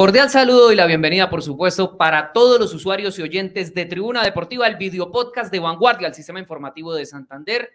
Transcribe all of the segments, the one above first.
Cordial saludo y la bienvenida, por supuesto, para todos los usuarios y oyentes de Tribuna Deportiva, el video podcast de Vanguardia, el sistema informativo de Santander.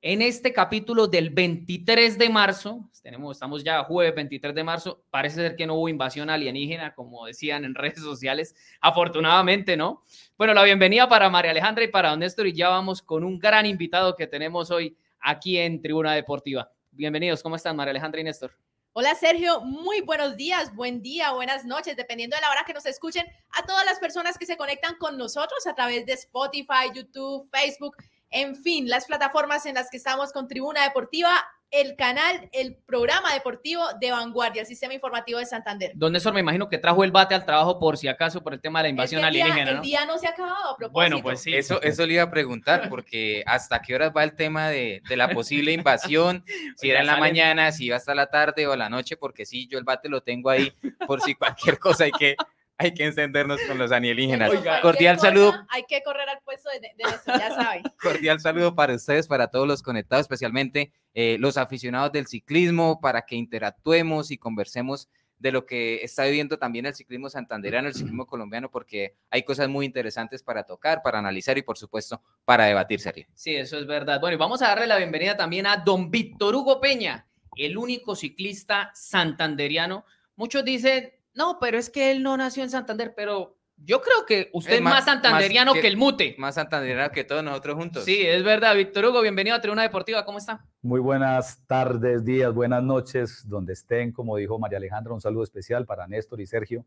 En este capítulo del 23 de marzo, tenemos, estamos ya jueves 23 de marzo, parece ser que no hubo invasión alienígena, como decían en redes sociales, afortunadamente, ¿no? Bueno, la bienvenida para María Alejandra y para Don Néstor y ya vamos con un gran invitado que tenemos hoy aquí en Tribuna Deportiva. Bienvenidos, ¿cómo están María Alejandra y Néstor? Hola Sergio, muy buenos días, buen día, buenas noches, dependiendo de la hora que nos escuchen, a todas las personas que se conectan con nosotros a través de Spotify, YouTube, Facebook, en fin, las plataformas en las que estamos con Tribuna Deportiva el canal, el programa deportivo de Vanguardia, el sistema informativo de Santander. Don Néstor, me imagino que trajo el bate al trabajo por si acaso por el tema de la invasión alienígena. El día no se ha acabado a propósito. Bueno, pues sí. Eso, eso le iba a preguntar, porque hasta qué horas va el tema de, de la posible invasión, si era en la mañana, si iba hasta la tarde o la noche, porque sí, yo el bate lo tengo ahí por si cualquier cosa hay que hay que encendernos con los alienígenas. Cordial saludo. Hay que correr al puesto de, eso, ya saben. Cordial saludo para ustedes, para todos los conectados, especialmente eh, los aficionados del ciclismo, para que interactuemos y conversemos de lo que está viviendo también el ciclismo santanderano, el ciclismo colombiano, porque hay cosas muy interesantes para tocar, para analizar y por supuesto para debatir, serio. Sí, eso es verdad. Bueno, y vamos a darle la bienvenida también a don Víctor Hugo Peña, el único ciclista santanderiano. Muchos dicen, no, pero es que él no nació en Santander, pero yo creo que usted es más, santanderiano que, el mute. Más santanderiano que todos nosotros juntos. Sí, es verdad. Víctor Hugo, bienvenido a Tribuna Deportiva. ¿Cómo está? Muy buenas tardes, días, buenas noches, donde estén. Como dijo María Alejandra, un saludo especial para Néstor y Sergio.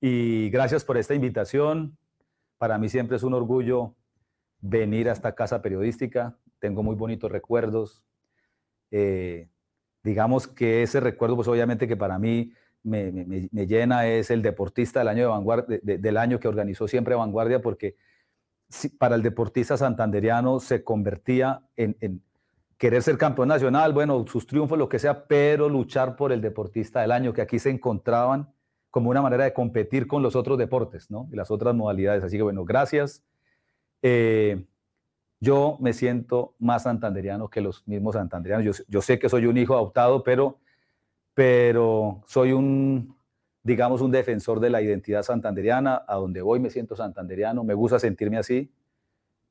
Y gracias por esta invitación. Para mí siempre es un orgullo venir a esta casa periodística. Tengo muy bonitos recuerdos. Eh, digamos que ese recuerdo, pues obviamente que para mí me, llena es el deportista del año, de vanguardia, del año que organizó siempre Vanguardia, porque para el deportista santanderiano se convertía en, querer ser campeón nacional, bueno, sus triunfos, lo que sea, pero luchar por el deportista del año, que aquí se encontraban como una manera de competir con los otros deportes, ¿no? Y las otras modalidades. Así que bueno, gracias. Eh, yo me siento más santanderiano que los mismos santanderianos. Yo sé que soy un hijo adoptado, pero pero soy un, digamos, un defensor de la identidad santanderiana. A donde voy me siento santanderiano, me gusta sentirme así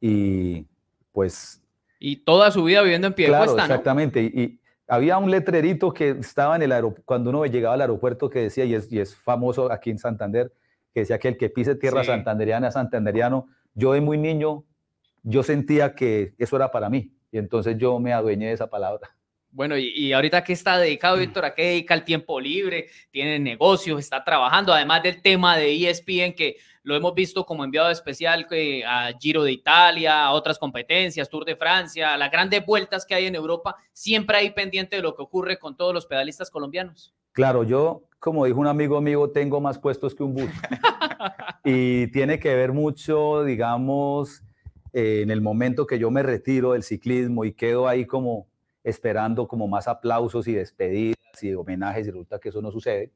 y pues... Y toda su vida viviendo en pie claro, exactamente. Y, había un letrerito que estaba en el aeropuerto, cuando uno llegaba al aeropuerto que decía, y es, y es famoso aquí en Santander, que decía que el que pise tierra santanderiana es santanderiano. Yo de muy niño, yo sentía que eso era para mí. Y entonces yo me adueñé de esa palabra. Bueno, y, ahorita qué está dedicado, mm. Víctor, a qué dedica el tiempo libre, tiene negocios, está trabajando, además del tema de ESPN, que lo hemos visto como enviado especial eh, a Giro de Italia, a otras competencias, Tour de Francia, a las grandes vueltas que hay en Europa, siempre hay pendiente de lo que ocurre con todos los pedalistas colombianos. Claro, yo, como dijo un amigo mío, tengo más puestos que un bus. y tiene que ver mucho, digamos, eh, en el momento que yo me retiro del ciclismo y quedo ahí como esperando como más aplausos y despedidas y homenajes y resulta que eso no sucede,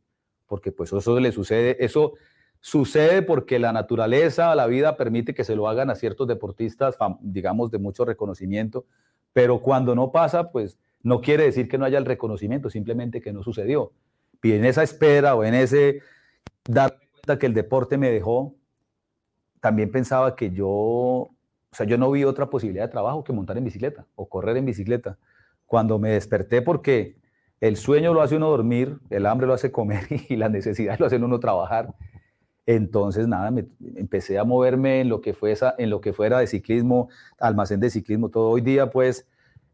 porque pues eso le sucede, eso sucede porque la naturaleza, la vida permite que se lo hagan a ciertos deportistas, digamos, de mucho reconocimiento, pero cuando no pasa, pues no quiere decir que no haya el reconocimiento, simplemente que no sucedió. Y en esa espera o en ese dar cuenta que el deporte me dejó, también pensaba que yo, o sea, yo no vi otra posibilidad de trabajo que montar en bicicleta o correr en bicicleta cuando me desperté porque el sueño lo hace uno dormir, el hambre lo hace comer y las necesidades lo hacen uno trabajar. Entonces, nada, me, empecé a moverme en lo, que fue en lo que fuera de ciclismo, almacén de ciclismo, todo. Hoy día, pues,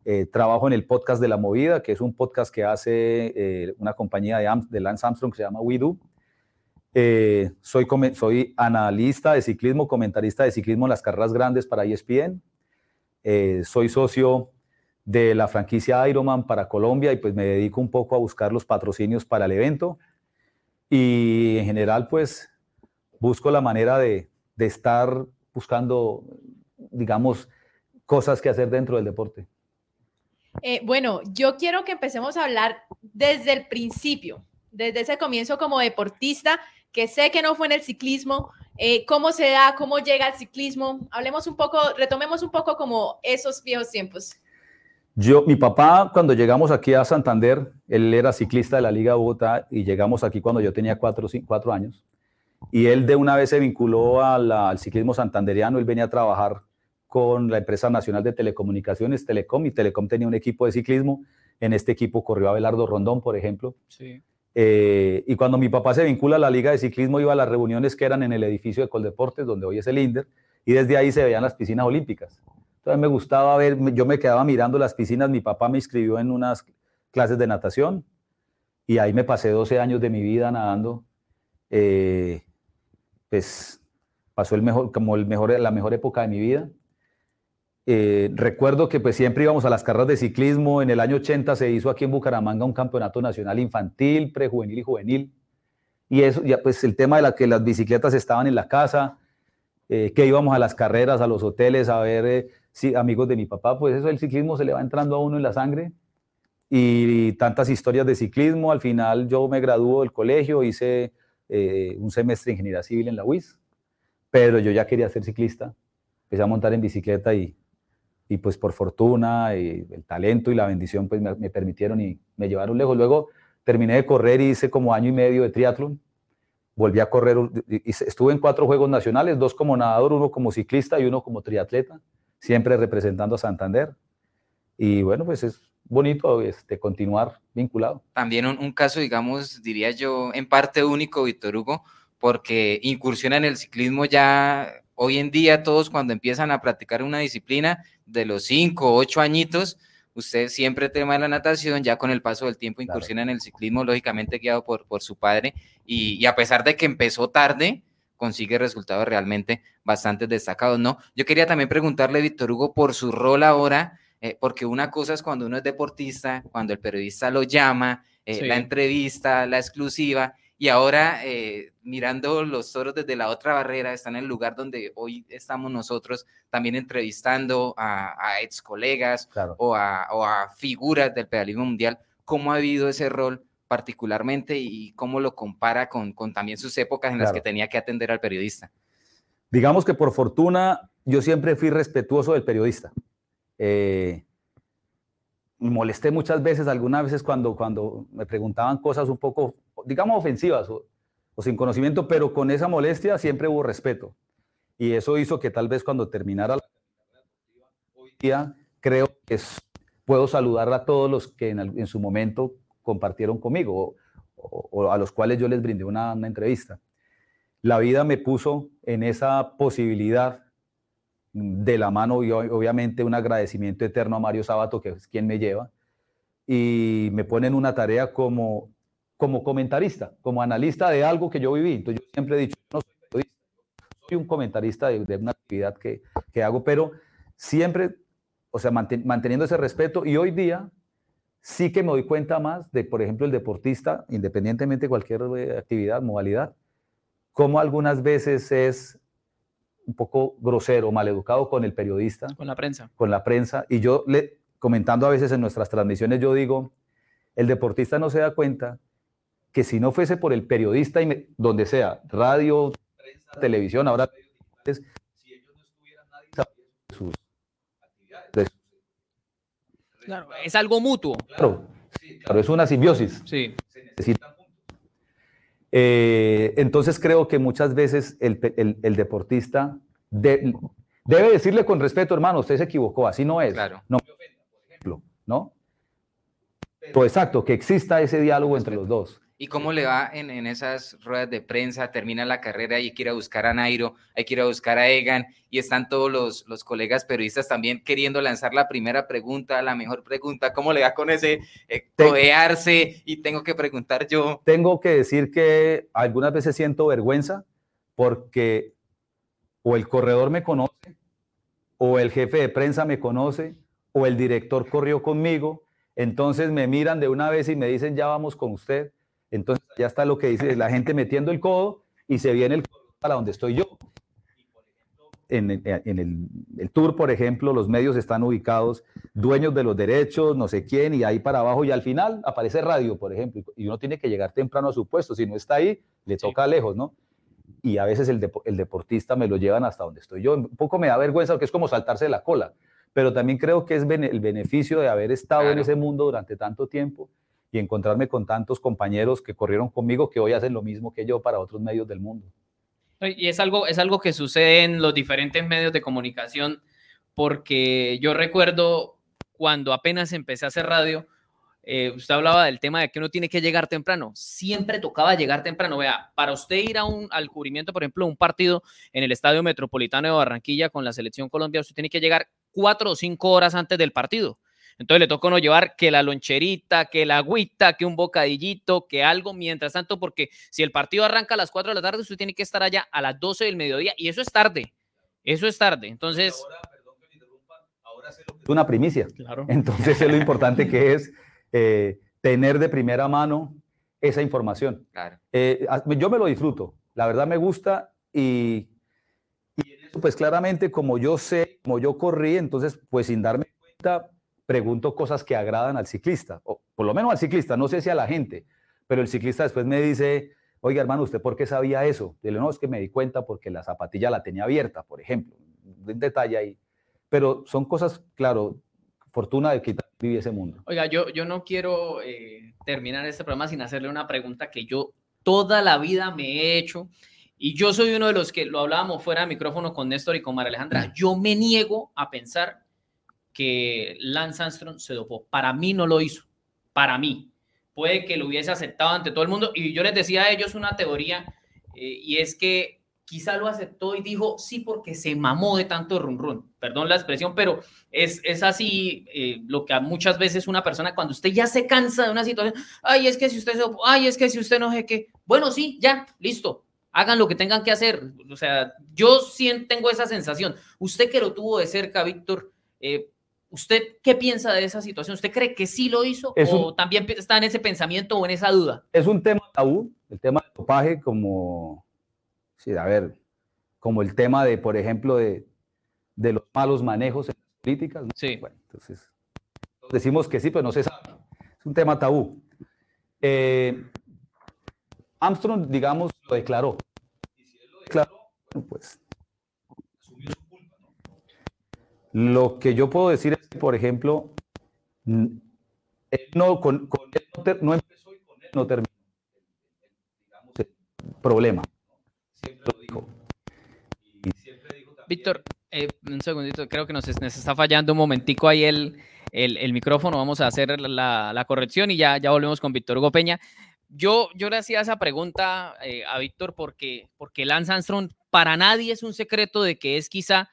eh, trabajo en el podcast de La Movida, que es un podcast que hace eh, una compañía de, de, Lance Armstrong que se llama WeDo. Eh, soy, soy analista de ciclismo, comentarista de ciclismo en las carreras grandes para ESPN. soy socio de la franquicia Ironman para Colombia y pues me dedico un poco a buscar los patrocinios para el evento y en general pues busco la manera de, estar buscando, digamos, cosas que hacer dentro del deporte. Eh, bueno, yo quiero que empecemos a hablar desde el principio, desde ese comienzo como deportista, que sé que no fue en el ciclismo, eh, cómo se da, cómo llega al ciclismo. Hablemos un poco, retomemos un poco como esos viejos tiempos. Yo, mi papá, cuando llegamos aquí a Santander, él era ciclista de la Liga de Bogotá y llegamos aquí cuando yo tenía cuatro, cinco, cuatro años. Y él de una vez se vinculó a la- al ciclismo santanderiano. Él venía a trabajar con la empresa nacional de telecomunicaciones, Telecom, y Telecom tenía un equipo de ciclismo. En este equipo corrió Abelardo Rondón, por ejemplo. Sí. Eh, y cuando mi papá se vincula a la Liga de Ciclismo, iba a las reuniones que eran en el edificio de Coldeportes, donde hoy es el INDER, y desde ahí se veían las piscinas olímpicas. Entonces me gustaba ver, yo me quedaba mirando las piscinas, mi papá me inscribió en unas clases de natación, y ahí me pasé 12 años de mi vida nadando. Eh, pues pasó el mejor, como el mejor, la mejor época de mi vida. Eh, recuerdo que pues siempre íbamos a las carreras de ciclismo. En el año 80 se hizo aquí en Bucaramanga un campeonato nacional infantil, prejuvenil y juvenil. Y eso, ya pues el tema de la que las bicicletas estaban en la casa, eh, que íbamos a las carreras, a los hoteles, a ver eh, sí, amigos de mi papá, pues eso el ciclismo se le va entrando a uno en la sangre. Y, tantas historias de ciclismo. Al final yo me graduó del colegio, hice eh, un semestre de ingeniería civil en la UIS, pero yo ya quería ser ciclista. Empecé a montar en bicicleta y, y pues por fortuna y el talento y la bendición pues me, me, permitieron y me llevaron lejos. Luego terminé de correr y hice como año y medio de triatlón. Volví a correr, y estuve en cuatro Juegos Nacionales, dos como nadador, uno como ciclista y uno como triatleta, siempre representando a Santander. Y bueno, pues es bonito este, continuar vinculado. También un, un caso, digamos, diría yo, en parte único, Víctor Hugo, porque incursiona en el ciclismo ya hoy en día todos cuando empiezan a practicar una disciplina de los 5 o 8 añitos, usted siempre tema de la natación, ya con el paso del tiempo incursiona claro. en el ciclismo, lógicamente guiado por, por su padre, y, y, a pesar de que empezó tarde, consigue resultados realmente bastante destacados, ¿no? Yo quería también preguntarle, Víctor Hugo, por su rol ahora, eh, porque una cosa es cuando uno es deportista, cuando el periodista lo llama, eh, sí. la entrevista, la exclusiva, y ahora eh, mirando los toros desde la otra barrera, está en el lugar donde hoy estamos nosotros también entrevistando a, a ex colegas claro. o, a, o, a, figuras del pedalismo mundial. ¿Cómo ha habido ese rol particularmente y cómo lo compara con, con también sus épocas en claro. las que tenía que atender al periodista? Digamos que por fortuna yo siempre fui respetuoso del periodista. Eh, molesté muchas veces, algunas veces cuando, cuando me preguntaban cosas un poco, digamos, ofensivas o, o, sin conocimiento, pero con esa molestia siempre hubo respeto. Y eso hizo que tal vez cuando terminara la hoy día, creo que es, puedo saludar a todos los que en, en su momento compartieron conmigo o, o, a los cuales yo les brindé una, una entrevista. La vida me puso en esa posibilidad de la mano y obviamente un agradecimiento eterno a Mario Sabato, que es quien me lleva, y me ponen una tarea como, como comentarista, como analista de algo que yo viví. Entonces yo siempre he dicho, no soy un comentarista de, una actividad que, que, hago, pero siempre, o sea, manten, manteniendo ese respeto y hoy día sí que me doy cuenta más de, por ejemplo, el deportista, independientemente de cualquier eh, actividad, modalidad, como algunas veces es un poco grosero, maleducado con el periodista. Con la prensa. Con la prensa. Y yo, le, comentando a veces en nuestras transmisiones, yo digo, el deportista no se da cuenta que si no fuese por el periodista, y me, donde sea, radio, prensa, televisión, ahora si ellos no estuvieran, nadie sabría de sus actividades. De sus... Claro, es algo mutuo. Claro, sí, claro, es una simbiosis. Sí. Se necesitan eh, entonces creo que muchas veces el, el, el deportista de, debe decirle con respeto, hermano, usted se equivocó, así no es. Claro. No me ofenda, por ejemplo, ¿no? Pero exacto, que exista ese diálogo entre los dos. ¿Y cómo le va en, en, esas ruedas de prensa? Termina la carrera y hay que ir a buscar a Nairo, hay que ir a buscar a Egan y están todos los, los colegas periodistas también queriendo lanzar la primera pregunta, la mejor pregunta. ¿Cómo le va con ese eh, codearse y tengo que preguntar yo? Tengo que decir que algunas veces siento vergüenza porque o el corredor me conoce, o el jefe de prensa me conoce, o el director corrió conmigo. Entonces me miran de una vez y me dicen, ya vamos con usted. Entonces ya está lo que dice la gente metiendo el codo y se viene el para donde estoy yo. En, en el, el, tour, por ejemplo, los medios están ubicados, dueños de los derechos, no sé quién, y ahí para abajo, y al final aparece radio, por ejemplo, y uno tiene que llegar temprano a su puesto. Si no está ahí, le toca sí. lejos, ¿no? Y a veces el, de, el deportista me lo llevan hasta donde estoy yo. Un poco me da vergüenza porque es como saltarse la cola pero también creo que es bene- el beneficio de haber estado en ese mundo durante tanto tiempo y encontrarme con tantos compañeros que corrieron conmigo que hoy hacen lo mismo que yo para otros medios del mundo. Y es algo, es algo que sucede en los diferentes medios de comunicación, porque yo recuerdo cuando apenas empecé a hacer radio, eh, usted hablaba del tema de que uno tiene que llegar temprano. Siempre tocaba llegar temprano. Vea, para usted ir a un, al cubrimiento, por ejemplo, un partido en el Estadio Metropolitano de Barranquilla con la Selección Colombia, usted tiene que llegar cuatro o cinco horas antes del partido. Entonces le toca a uno llevar que la loncherita, que la agüita, que un bocadillito, que algo mientras tanto, porque si el partido arranca a las 4 de la tarde, usted tiene que estar allá a las 12 del mediodía y eso es tarde. Eso es tarde. Entonces, Es una primicia. claro. Entonces es lo importante que es eh, tener de primera mano esa información. Claro. Eh, yo me lo disfruto, la verdad me gusta y, y en eso, pues claramente como yo sé, como yo corrí, entonces pues sin darme cuenta pregunto cosas que agradan al ciclista, o por lo menos al ciclista, no sé si a la gente, pero el ciclista después me dice, oiga hermano, ¿usted por qué sabía eso? Dile, no, es que me di cuenta porque la zapatilla la tenía abierta, por ejemplo, un detalle ahí. Pero son cosas, claro, fortuna de que viví ese mundo. Oiga, yo, yo no quiero eh, terminar este programa sin hacerle una pregunta que yo toda la vida me he hecho. Y yo soy uno de los que lo hablábamos fuera de micrófono con Néstor y con María Alejandra. Yo me niego a pensar que Lance Armstrong se dopó. Para mí no lo hizo. Para mí. Puede que lo hubiese aceptado ante todo el mundo. Y yo les decía a ellos una teoría, eh, y es que quizá lo aceptó y dijo sí porque se mamó de tanto run run. Perdón la expresión, pero es, es así eh, lo que muchas veces una persona, cuando usted ya se cansa de una situación, ay, es que si usted, se ay, es que si usted no sé qué, bueno, sí, ya, listo, hagan lo que tengan que hacer. O sea, yo sí tengo esa sensación. Usted que lo tuvo de cerca, Víctor, eh, ¿usted qué piensa de esa situación? ¿Usted cree que sí lo hizo Es o un- también está en ese pensamiento o en esa duda? es un tema tabú, el tema del dopaje, como, sí, a ver, como el tema de, por ejemplo, de, de los malos manejos en las políticas. ¿no? Sí. Bueno, entonces, decimos que sí, pero no se sabe. Es un tema tabú. Eh, Armstrong, digamos, lo declaró. Y si él lo declaró, bueno, pues asumió su culpa. ¿no? Lo que yo puedo decir es que, por ejemplo, él no, con, él no, empezó y con él no terminó digamos, el problema. Siempre lo dijo. Víctor, eh, un segundito, creo que nos está fallando un momentico ahí el, el, el micrófono. Vamos a hacer la, la corrección y ya, ya volvemos con Víctor Hugo Peña. Yo, yo le hacía esa pregunta eh, a Víctor porque, porque Lance Armstrong para nadie es un secreto de que es quizá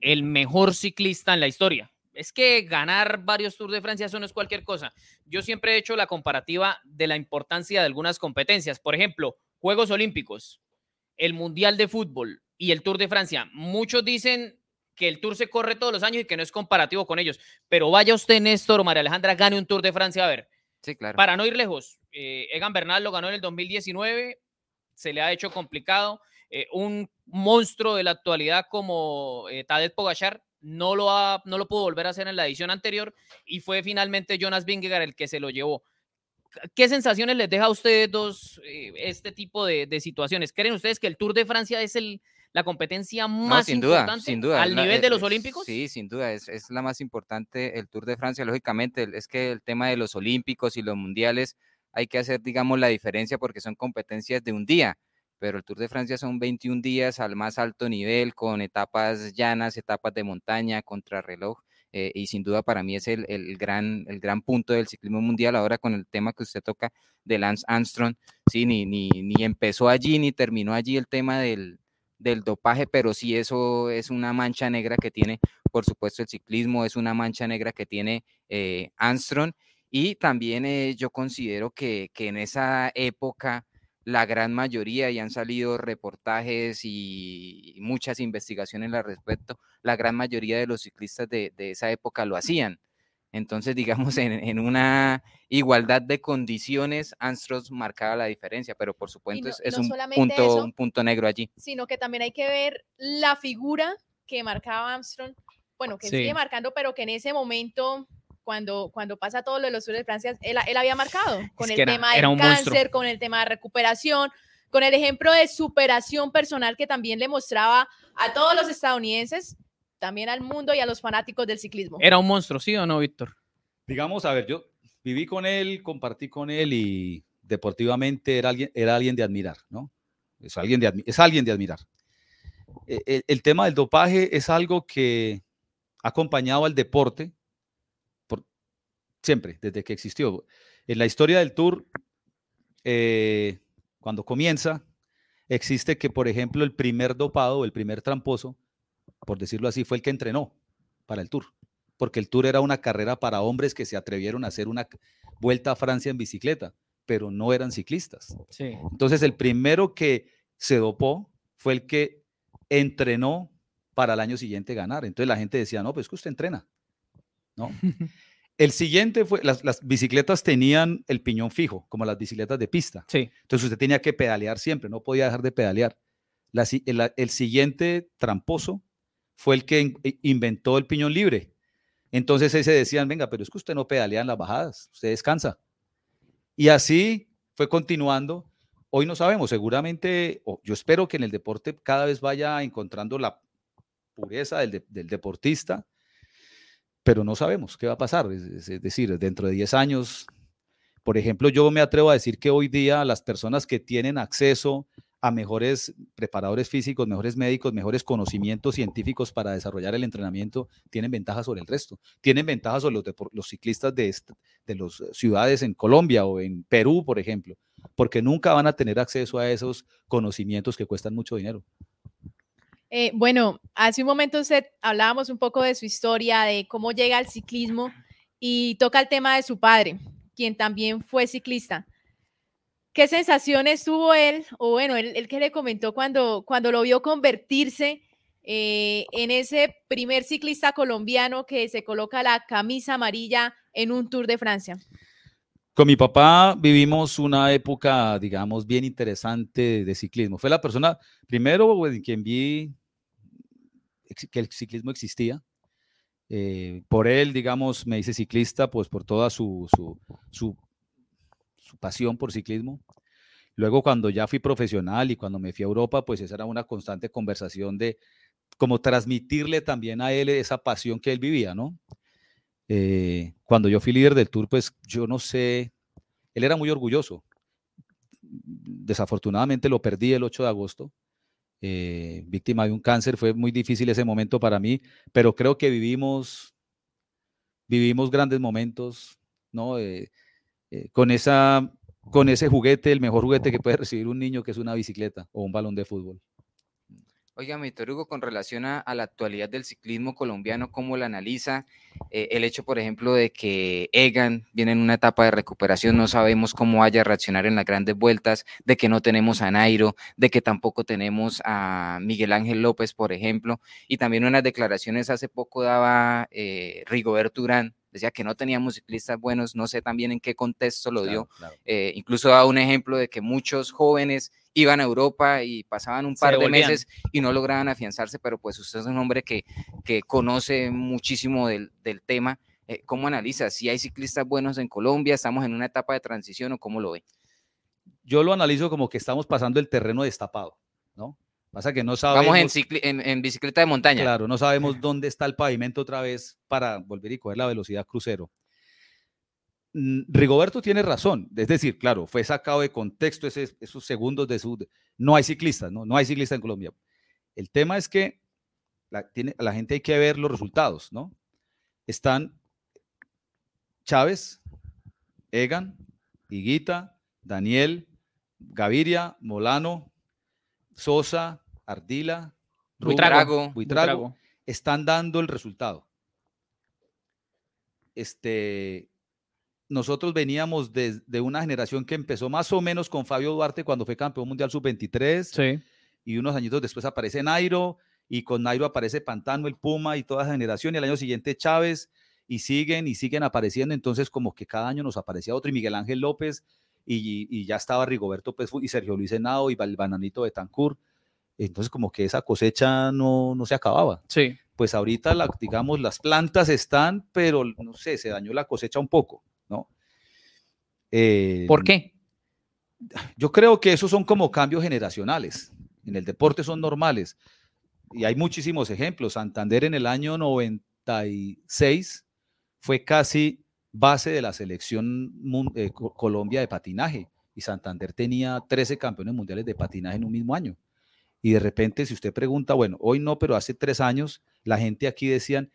el mejor ciclista en la historia. Es que ganar varios Tours de Francia eso no es cualquier cosa. Yo siempre he hecho la comparativa de la importancia de algunas competencias. Por ejemplo, Juegos Olímpicos, el Mundial de Fútbol y el Tour de Francia. Muchos dicen que el Tour se corre todos los años y que no es comparativo con ellos. Pero vaya usted, Néstor o María Alejandra, gane un Tour de Francia a ver. Sí, claro. Para no ir lejos, eh, Egan Bernal lo ganó en el 2019, se le ha hecho complicado. Eh, un monstruo de la actualidad como eh, Tadej Pogachar no lo, ha, no lo pudo volver a hacer en la edición anterior y fue finalmente Jonas Vingegaard el que se lo llevó. ¿Qué sensaciones les deja a ustedes dos eh, este tipo de, de situaciones? ¿Creen ustedes que el Tour de Francia es el, la competencia No, más sin duda, importante sin duda. al nivel de eh, los eh, Olímpicos? Sí, sin duda, es, es la más importante el Tour de Francia, lógicamente, es que el tema de los Olímpicos y los Mundiales hay que hacer, digamos, la diferencia porque son competencias de un día, pero el Tour de Francia son 21 días al más alto nivel, con etapas llanas, etapas de montaña, contrarreloj, eh, y sin duda para mí es el, el gran, el gran punto del ciclismo mundial, ahora con el tema que usted toca de Lance Armstrong, sí, ni, ni, ni empezó allí ni terminó allí el tema del, del dopaje, pero sí eso es una mancha negra que tiene, por supuesto, el ciclismo, es una mancha negra que tiene eh, Armstrong. Y también eh, yo considero que, que en esa época la gran mayoría, y han salido reportajes y muchas investigaciones al respecto, la gran mayoría de los ciclistas de, de esa época lo hacían. Entonces, digamos, en, en una igualdad de condiciones, Armstrong marcaba la diferencia, pero por supuesto no- es, y es no un, solamente punto, eso, un punto negro allí. sino que también hay que ver la figura que marcaba Armstrong, bueno, que Sí. sigue marcando, pero que en ese momento, cuando, cuando pasa todo lo de los Tours de Francia, él, él había marcado con Es el era- tema era del un monstruo. cáncer, con el tema de recuperación, con el ejemplo de superación personal que también le mostraba a todos los estadounidenses también al mundo y a los fanáticos del ciclismo. ¿Era un monstruo, sí o no, Víctor? Digamos, a ver, yo viví con él, compartí con él y deportivamente era alguien, era alguien de admirar, ¿no? Es alguien de, es alguien de admirar. El, e, el, tema del dopaje es algo que ha acompañado al deporte por, siempre, desde que existió. En la historia del Tour, eh, cuando comienza, existe que, por ejemplo, el primer dopado, el primer tramposo, por decirlo así, fue el que entrenó para el Tour, porque el Tour era una carrera para hombres que se atrevieron a hacer una vuelta a Francia en bicicleta, pero no eran ciclistas. Entonces, el primero que se dopó fue el que entrenó para el año siguiente ganar. Entonces la gente decía, no, pues que usted entrena. ¿no? El siguiente fue, las, bicicletas tenían el piñón fijo, como las bicicletas de pista. Sí. Entonces usted tenía que pedalear siempre, no podía dejar de pedalear. el, siguiente tramposo fue el que e, inventó el piñón libre. Entonces ese decían, venga, pero es que usted no pedalea en las bajadas, usted descansa. Y así fue continuando. Hoy no sabemos, seguramente, yo espero que en el deporte cada vez vaya encontrando la pureza del, del deportista, pero no sabemos qué va a pasar. Es, decir, dentro de 10 años, por ejemplo, yo me atrevo a decir que hoy día las personas que tienen acceso a mejores preparadores físicos, mejores médicos, mejores conocimientos científicos para desarrollar el entrenamiento, tienen ventajas sobre el resto. Tienen ventajas sobre los, ciclistas de las ciudades en Colombia o en Perú, por ejemplo, porque nunca van a tener acceso a esos conocimientos que cuestan mucho dinero. Eh, bueno, hace un momento usted hablábamos un poco de su historia, de cómo llega al ciclismo y toca el tema de su padre, quien también fue ciclista. ¿Qué sensaciones tuvo él, o bueno, él, que le comentó cuando, cuando lo vio convertirse eh, en ese primer ciclista colombiano que se coloca la camisa amarilla en un Tour de Francia? Con mi papá vivimos una época, digamos, bien interesante de ciclismo. Fue la persona, primero, en quien vi que el ciclismo existía. Eh, por él, digamos, me hice ciclista, pues por toda su, su, su, pasión por ciclismo. Luego, cuando ya fui profesional y cuando me fui a Europa, pues esa era una constante conversación de cómo transmitirle también a él esa pasión que él vivía, ¿no? Eh, cuando yo fui líder del tour, pues yo no sé, él era muy orgulloso. Desafortunadamente lo perdí el 8 de agosto, eh, víctima de un cáncer. Fue muy difícil ese momento para mí, pero creo que vivimos, vivimos grandes momentos, ¿no? Eh, eh, con, esa, con ese juguete, el mejor juguete que puede recibir un niño, que es una bicicleta o un balón de fútbol. Oiga, Víctor Hugo, con relación a, la actualidad del ciclismo colombiano, ¿cómo lo analiza? Eh, el hecho, por ejemplo, de que Egan viene en una etapa de recuperación, no sabemos cómo vaya a reaccionar en las grandes vueltas, de que no tenemos a Nairo, de que tampoco tenemos a Miguel Ángel López, por ejemplo, y también unas declaraciones hace poco daba eh, Rigoberto Urán, decía que no teníamos ciclistas buenos, no sé también en qué contexto lo dio, eh, incluso da un ejemplo de que muchos jóvenes iban a Europa y pasaban un par de meses y no lograban afianzarse, pero pues usted es un hombre que, que conoce muchísimo del, del tema. Eh, ¿Cómo analiza? ¿Si hay ciclistas buenos en Colombia? ¿Estamos en una etapa de transición o cómo lo ve? Yo lo analizo como que estamos pasando el terreno destapado, ¿no? Pasa que no sabemos. Vamos en, en, bicicleta de montaña. Claro, no sabemos dónde está el pavimento otra vez para volver y coger la velocidad crucero. Mm, Rigoberto tiene razón, es decir, claro, fue sacado de contexto esos segundos de su... No hay ciclistas, ¿no? No hay ciclistas en Colombia. El tema es que la, tiene, la gente hay que ver los resultados, ¿no? Están Chávez, Egan, Higuita, Daniel, Gaviria, Molano, Sosa, Ardila, Buitrago, Buitrago, están dando el resultado. Este, nosotros veníamos de, una generación que empezó más o menos con Fabio Duarte cuando fue campeón mundial sub-23. Y unos añitos después aparece Nairo y con Nairo aparece Pantano, el Puma y toda esa generación. Y el año siguiente Chávez y siguen y siguen apareciendo. Entonces como que cada año nos aparecía otro y Miguel Ángel López y, ya estaba Rigoberto pues, y Sergio Luis Henao y el bananito de Tancur. Entonces como que esa cosecha no, no se acababa. Sí. Pues ahorita, la, digamos, las plantas están, pero no sé, se dañó la cosecha un poco. Eh, ¿Por qué? Yo creo que esos son como cambios generacionales. En el deporte son normales. y hay muchísimos ejemplos. Santander en el año 96 fue casi base de la selección eh, Colombia de patinaje y Santander tenía 13 campeones mundiales de patinaje en un mismo año. Y de repente, si usted pregunta, bueno, hoy no, pero hace tres años, la gente aquí decían,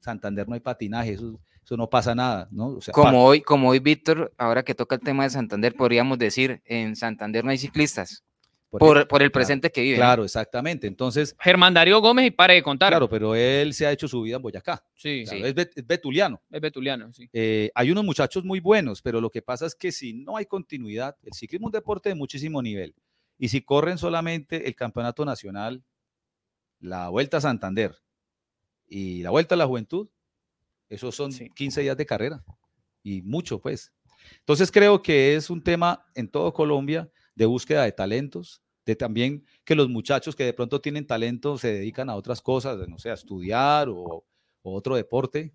Santander no hay patinaje, eso, eso no pasa nada, ¿no? como, hoy, como hoy, Víctor, ahora que toca el tema de Santander, podríamos decir, en Santander no hay ciclistas. Por, por, el presente que vive. Claro, exactamente. Entonces. Germán Darío Gómez y pare de contar. Claro, pero él se ha hecho su vida en Boyacá. Sí, sí. Es, betuliano. Es betuliano, sí. Eh, hay unos muchachos muy buenos, pero lo que pasa es que si no hay continuidad, el ciclismo es un deporte de muchísimo nivel. Y si corren solamente el campeonato nacional, la Vuelta a Santander y la Vuelta a la Juventud, esos son 15 días de carrera. Y mucho, pues. Entonces creo que es un tema en todo Colombia de búsqueda de talentos, de también que los muchachos que de pronto tienen talento se dedican a otras cosas, no sé, a estudiar o, otro deporte,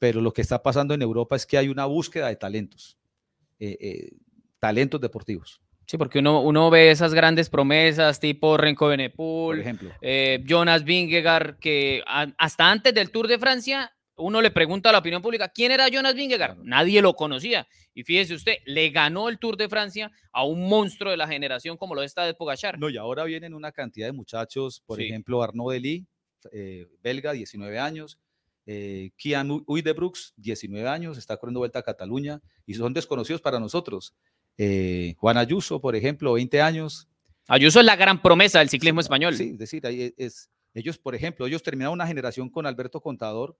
pero lo que está pasando en Europa es que hay una búsqueda de talentos, eh, eh, talentos deportivos. Sí, porque uno, uno ve esas grandes promesas tipo Renko Benepul, por ejemplo. Eh, Jonas Vingegaard, que hasta antes del Tour de Francia uno le pregunta a la opinión pública, ¿quién era Jonas Vingegaard? Nadie lo conocía. Y fíjese usted, le ganó el Tour de Francia a un monstruo de la generación como lo está de Pogachar. No, y ahora vienen una cantidad de muchachos, por ejemplo, Arnaud Delis, eh, belga, 19 años, eh, Kian Uidebrooks, 19 años, está corriendo vuelta a Cataluña y son desconocidos para nosotros. Eh, Juan Ayuso, por ejemplo, 20 años. Ayuso es la gran promesa del ciclismo español. Sí, es decir, es, ellos, por ejemplo, ellos terminaron una generación con Alberto Contador,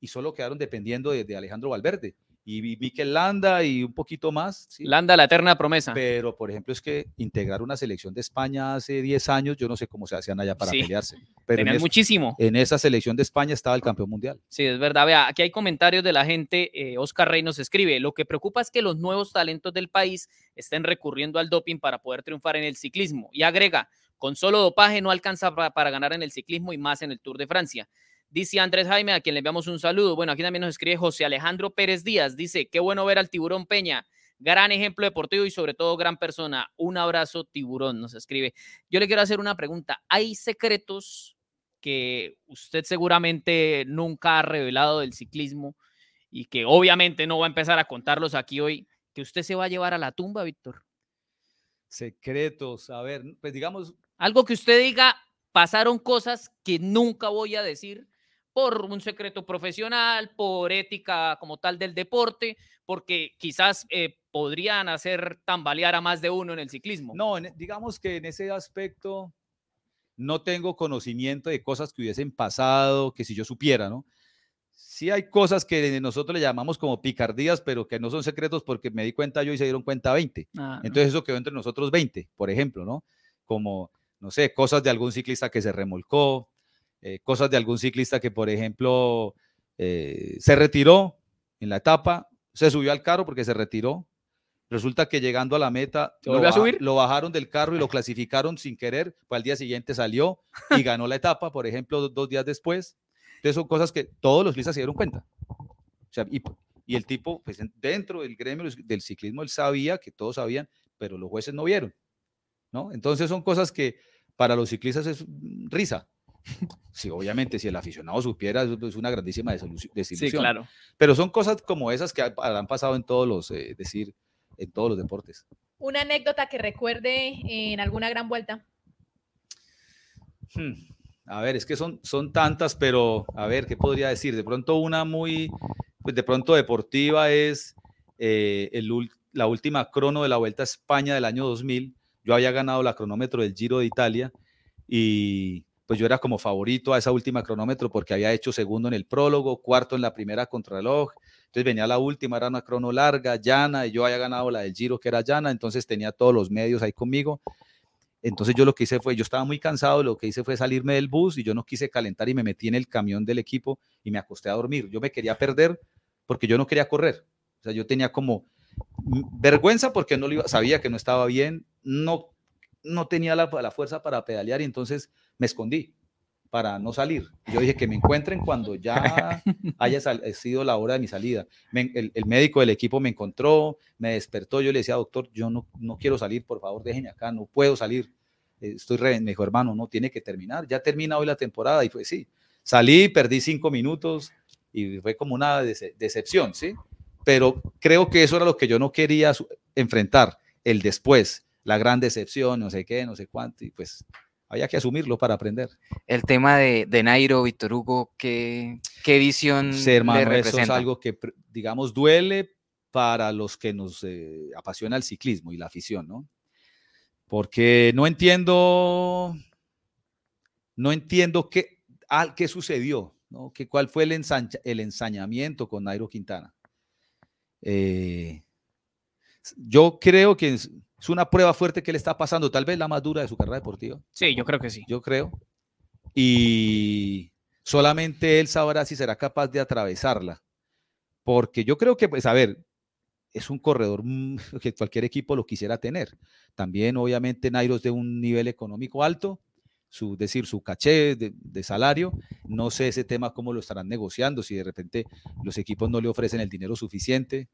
y solo quedaron dependiendo de, Alejandro Valverde y Mikel Landa y un poquito más. Landa, la eterna promesa. Pero, por ejemplo, es que integrar una selección de España hace 10 años, yo no sé cómo se hacían allá para pelearse. Pero en muchísimo. En esa selección de España estaba el campeón mundial. Sí, es verdad. Vea, aquí hay comentarios de la gente. Eh, Oscar Rey nos escribe, lo que preocupa es que los nuevos talentos del país estén recurriendo al doping para poder triunfar en el ciclismo. Y agrega, con solo dopaje no alcanza para ganar en el ciclismo y más en el Tour de Francia. Dice Andrés Jaime, a quien le enviamos un saludo. Bueno, aquí también nos escribe José Alejandro Pérez Díaz. Dice, qué bueno ver al tiburón Peña. Gran ejemplo deportivo y sobre todo gran persona. Un abrazo, tiburón, nos escribe. Yo le quiero hacer una pregunta. ¿Hay secretos que usted seguramente nunca ha revelado del ciclismo y que obviamente no va a empezar a contarlos aquí hoy, que usted se va a llevar a la tumba, Víctor? Secretos, a ver, pues digamos... Algo que usted diga, pasaron cosas que nunca voy a decir por un secreto profesional, por ética como tal del deporte, porque quizás eh, podrían hacer tambalear a más de uno en el ciclismo. No, digamos que en ese aspecto no tengo conocimiento de cosas que hubiesen pasado, que si yo supiera, ¿no? Sí hay cosas que nosotros le llamamos como picardías, pero que no son secretos porque me di cuenta yo y se dieron cuenta 20. Ah, Entonces eso quedó entre nosotros 20, por ejemplo, ¿no? Como, no sé, cosas de algún ciclista que se remolcó, eh, cosas de algún ciclista que, por ejemplo, eh, se retiró en la etapa, se subió al carro porque se retiró. Resulta que llegando a la meta lo, subir? lo, bajaron del carro y lo clasificaron sin querer, pues al día siguiente salió y ganó la etapa, por ejemplo, dos, días después. Entonces son cosas que todos los ciclistas se dieron cuenta. y, y, el tipo, pues dentro del gremio del ciclismo, él sabía que todos sabían, pero los jueces no vieron. ¿no? Entonces son cosas que para los ciclistas es risa. Sí, obviamente, si el aficionado supiera, es una grandísima desilusión. Sí, claro. Pero son cosas como esas que han pasado en todos los, eh, decir, en todos los deportes. ¿Una anécdota que recuerde en alguna gran vuelta? Hmm, a ver, es que son, son tantas, pero a ver, ¿qué podría decir? De pronto una muy, pues de pronto deportiva es eh, el, la última crono de la Vuelta a España del año 2000. Yo había ganado la cronómetro del Giro de Italia y pues yo era como favorito a esa última cronómetro porque había hecho segundo en el prólogo, cuarto en la primera contrarreloj, entonces venía la última, era una crono larga, llana, y yo había ganado la del Giro que era llana, entonces tenía todos los medios ahí conmigo. Entonces yo lo que hice fue, yo estaba muy cansado, lo que hice fue salirme del bus y yo no quise calentar y me metí en el camión del equipo y me acosté a dormir. Yo me quería perder porque yo no quería correr. O sea, yo tenía como vergüenza porque no lo iba, sabía que no estaba bien, no, no tenía la, la fuerza para pedalear y entonces me escondí para no salir. Yo dije que me encuentren cuando ya haya eh, sido la hora de mi salida. el, médico del equipo me encontró, me despertó, yo le decía, doctor, yo no, no quiero salir, por favor, déjenme acá, no puedo salir. eh, estoy re, me dijo, hermano, no tiene que terminar, ya termina hoy la temporada y fue sí, salí, perdí cinco minutos y fue como una dece- decepción, ¿sí? Pero creo que eso era lo que yo no quería enfrentar, el después, la gran decepción, no sé qué, no sé cuánto, y pues había que asumirlo para aprender. El tema de, de Nairo, Víctor Hugo, ¿qué, qué visión Sí, le hermano, eso es algo que, digamos, duele para los que nos eh, apasiona el ciclismo y la afición, ¿no? Porque no entiendo, no entiendo qué, al- qué sucedió, ¿no? Que, ¿Cuál fue el, ensancha- el ensañamiento con Nairo Quintana? Eh, yo creo que es, una prueba fuerte que le está pasando, tal vez la más dura de su carrera deportiva Sí, yo creo que sí. yo creo. Y solamente él sabrá si será capaz de atravesarla. Porque yo creo que, pues, a ver, es un corredor que cualquier equipo lo quisiera tener. También, obviamente, Nairo es de un nivel económico alto, su, decir, su caché de, de salario. No sé ese tema cómo lo estarán negociando, si de repente los equipos no le ofrecen el dinero suficiente.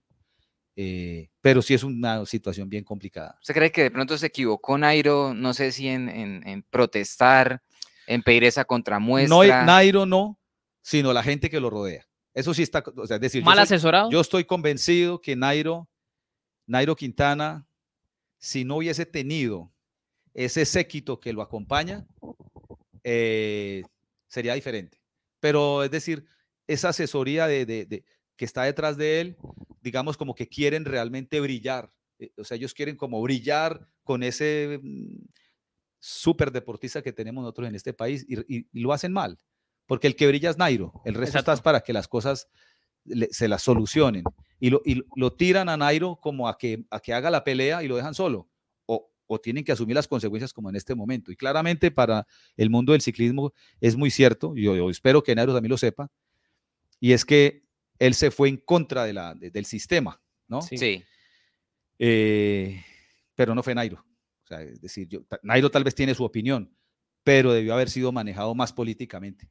Eh, pero sí es una situación bien complicada. ¿Usted cree que de pronto se equivocó Nairo, no sé si en, en- en protestar, en pedir esa No, contramuestra? Nairo no, sino la gente que lo rodea. Eso sí está, o sea, es decir, yo Mal soy- asesorado. Yo estoy convencido que Nairo, Nairo Quintana, si no hubiese tenido ese séquito que lo acompaña, eh, sería diferente. Pero es decir, esa asesoría de, de- de- que está detrás de él, digamos como que quieren realmente brillar. eh, O sea, ellos quieren como brillar con ese mm, súper deportista que tenemos nosotros en este país y, y- y lo hacen mal. Porque el que brilla es Nairo, el resto Exacto. está para que las cosas le- se las solucionen. Y lo, y lo tiran a Nairo como a que, a que haga la pelea y lo dejan solo. O, o tienen que asumir las consecuencias como en este momento. Y claramente para el mundo del ciclismo es muy cierto, yo, yo espero que Nairo también lo sepa, y es que él se fue en contra de la, de- del sistema, ¿no? Sí. Eh, pero no fue Nairo. O sea, es decir, yo- Nairo tal vez tiene su opinión, pero debió haber sido manejado más políticamente.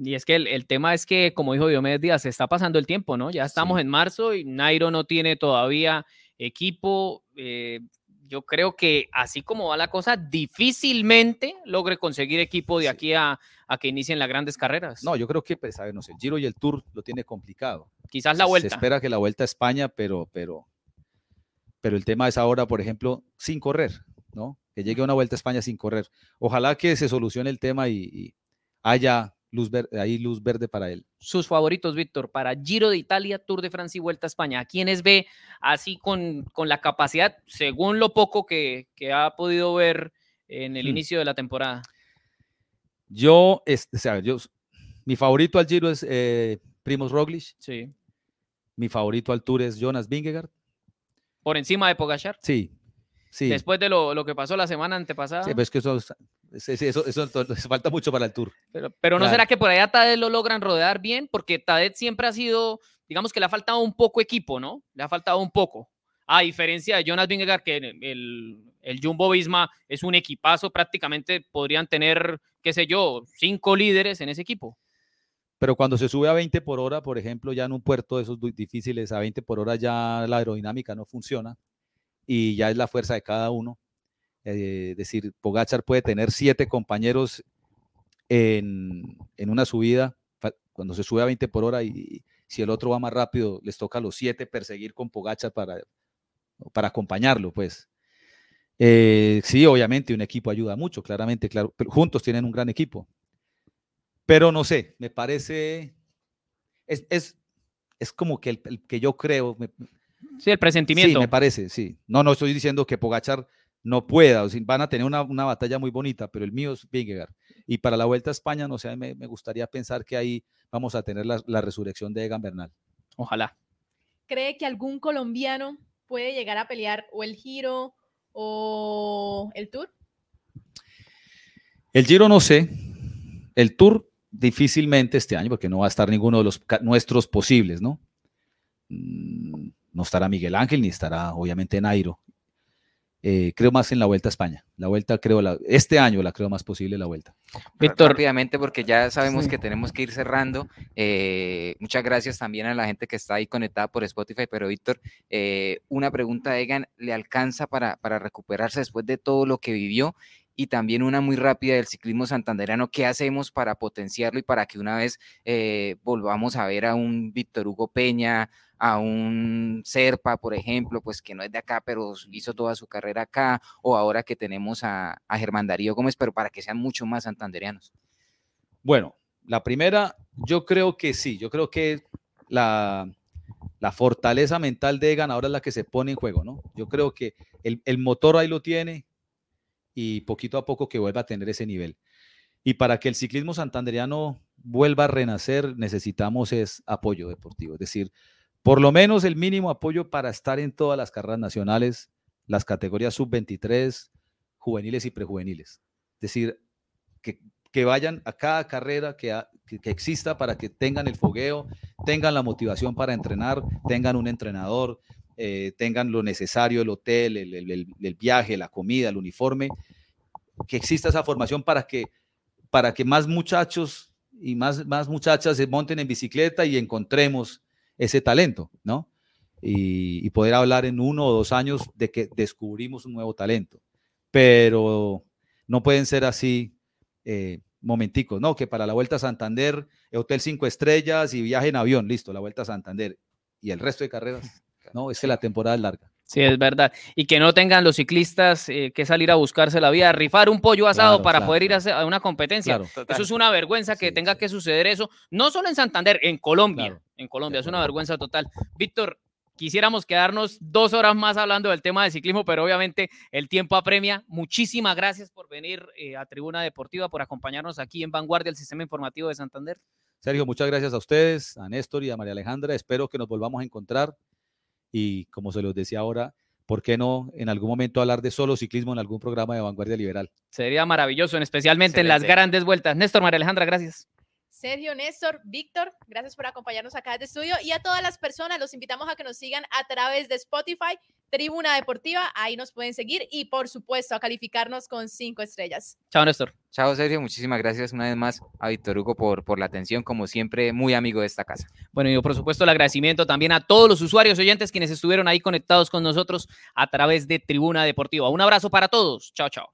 Y es que el, el tema es que, como dijo Diomedes Díaz, se está pasando el tiempo, ¿no? Ya estamos Sí. en marzo y Nairo no tiene todavía equipo. eh, yo creo que así como va la cosa, difícilmente logre conseguir equipo de Sí. aquí a, a que inicien las grandes carreras. No, yo creo que, pues, a ver, no sé, el Giro y el Tour lo tiene complicado. Quizás la vuelta. Se espera que la vuelta a España, pero, pero, pero el tema es ahora, por ejemplo, sin correr, ¿no? Que llegue una vuelta a España sin correr. Ojalá que se solucione el tema y, y haya luz verde, ahí luz verde para él. Sus favoritos, Víctor, para Giro de Italia, Tour de Francia y Vuelta a España. ¿A quiénes ve así con, con la capacidad, según lo poco que, que ha podido ver en el Hmm. inicio de la temporada? Yo, es, o sea, yo, mi favorito al Giro es eh, Primoz Roglic, Sí. mi favorito al Tour es Jonas Vingegaard. Por encima de Pogachar. Sí, sí. Después de lo, lo que pasó la semana antepasada. Sí, pero es que eso, es- es- eso, eso, eso falta mucho para el Tour. Pero, pero ¿no Claro. será que por allá Tadet lo logran rodear bien? Porque Tadet siempre ha sido, digamos que le ha faltado un poco equipo, ¿no? Le ha faltado un poco. A diferencia de Jonas Vingegaard, que el, el, Jumbo Visma es un equipazo, prácticamente podrían tener, qué sé yo, cinco líderes en ese equipo. Pero cuando se sube a 20 por hora, por ejemplo, ya en un puerto de esos difíciles, a 20 por hora ya la aerodinámica no funciona y ya es la fuerza de cada uno. Eh, Es decir, Pogachar puede tener siete compañeros en, en una subida, cuando se sube a 20 por hora y si el otro va más rápido, les toca a los siete perseguir con Pogachar para, para acompañarlo, pues. Eh, sí, obviamente un equipo ayuda mucho, claramente, claro, juntos tienen un gran equipo. Pero no sé, me parece, es, es, es como que el, que yo creo, Sí, el presentimiento. Sí, me parece, sí. No, no estoy diciendo que Pogachar no pueda, o sea, van a tener una, una batalla muy bonita, pero el mío es Vingegaard. Y para la Vuelta a España, no sé, me, me gustaría pensar que ahí vamos a tener la, la resurrección de Egan Bernal. Ojalá. ¿Cree que algún colombiano puede llegar a pelear o el Giro o el Tour? El Giro no sé, el Tour difícilmente este año, porque no va a estar ninguno de los nuestros posibles, ¿no? No estará Miguel Ángel, ni estará obviamente Nairo. Eh, creo más en la Vuelta a España. La Vuelta creo, la, este año la creo más posible la Vuelta. Víctor. Rápidamente, porque ya sabemos Sí. que tenemos que ir cerrando. eh, muchas gracias también a la gente que está ahí conectada por Spotify. Pero, Víctor, eh, una pregunta, Egan, ¿le alcanza para, para recuperarse después de todo lo que vivió? Y también una muy rápida del ciclismo santandereano. ¿Qué hacemos para potenciarlo y para que una vez eh, volvamos a ver a un Víctor Hugo Peña, a un Serpa, por ejemplo, pues que no es de acá, pero hizo toda su carrera acá, o ahora que tenemos a, Germán Darío Gómez, pero para que sean mucho más santandereanos? Bueno, la primera, yo creo que sí, yo creo que la, la fortaleza mental de Egan ahora es la que se pone en juego, ¿no? Yo creo que el, el, motor ahí lo tiene y poquito a poco que vuelva a tener ese nivel. Y para que el ciclismo santandereano vuelva a renacer, necesitamos es apoyo deportivo, es decir, por lo menos el mínimo apoyo para estar en todas las carreras nacionales, las categorías sub-23, juveniles y prejuveniles. Es decir, que, que, vayan a cada carrera que, que, que, exista para que tengan el fogueo, tengan la motivación para entrenar, tengan un entrenador, eh, tengan lo necesario, el hotel, el, viaje, la comida, el uniforme, que exista esa formación para que, para que más muchachos y más, más muchachas se monten en bicicleta y encontremos ese talento, ¿no? Y, y, poder hablar en uno o dos años de que descubrimos un nuevo talento. Pero no pueden ser así eh, momenticos, ¿no? Que para la Vuelta a Santander, Hotel cinco estrellas y viaje en avión, listo, la Vuelta a Santander. Y el resto de carreras, ¿no? Es que la temporada es larga. Sí, es verdad. Y que no tengan los ciclistas eh, que salir a buscarse la vida, rifar un pollo asado claro, para claro, poder ir a, a, una competencia. Eso es una vergüenza que sí, tenga sí. que suceder eso, no solo en Santander, en Colombia. En Colombia, es una vergüenza total. Víctor, quisiéramos quedarnos dos horas más hablando del tema de ciclismo, pero obviamente el tiempo apremia. Muchísimas gracias por venir eh, a Tribuna Deportiva, por acompañarnos aquí en Vanguardia, el Sistema Informativo de Santander. Sergio, muchas gracias a ustedes, a Néstor y a María Alejandra. Espero que nos volvamos a encontrar y como se los decía ahora, ¿por qué no en algún momento hablar de solo ciclismo en algún programa de vanguardia liberal? Sería maravilloso, especialmente Excelente. en las grandes vueltas. Néstor, María Alejandra, gracias. Sergio, Néstor, Víctor, gracias por acompañarnos acá desde estudio y a todas las personas los invitamos a que nos sigan a través de Spotify, Tribuna Deportiva, ahí nos pueden seguir y por supuesto a calificarnos con cinco estrellas. Chao, Néstor. Chao, Sergio. Muchísimas gracias una vez más a Víctor Hugo por, por la atención, como siempre, muy amigo de esta casa. Bueno, y yo, por supuesto, el agradecimiento también a todos los usuarios oyentes quienes estuvieron ahí conectados con nosotros a través de Tribuna Deportiva. Un abrazo para todos. Chao, chao.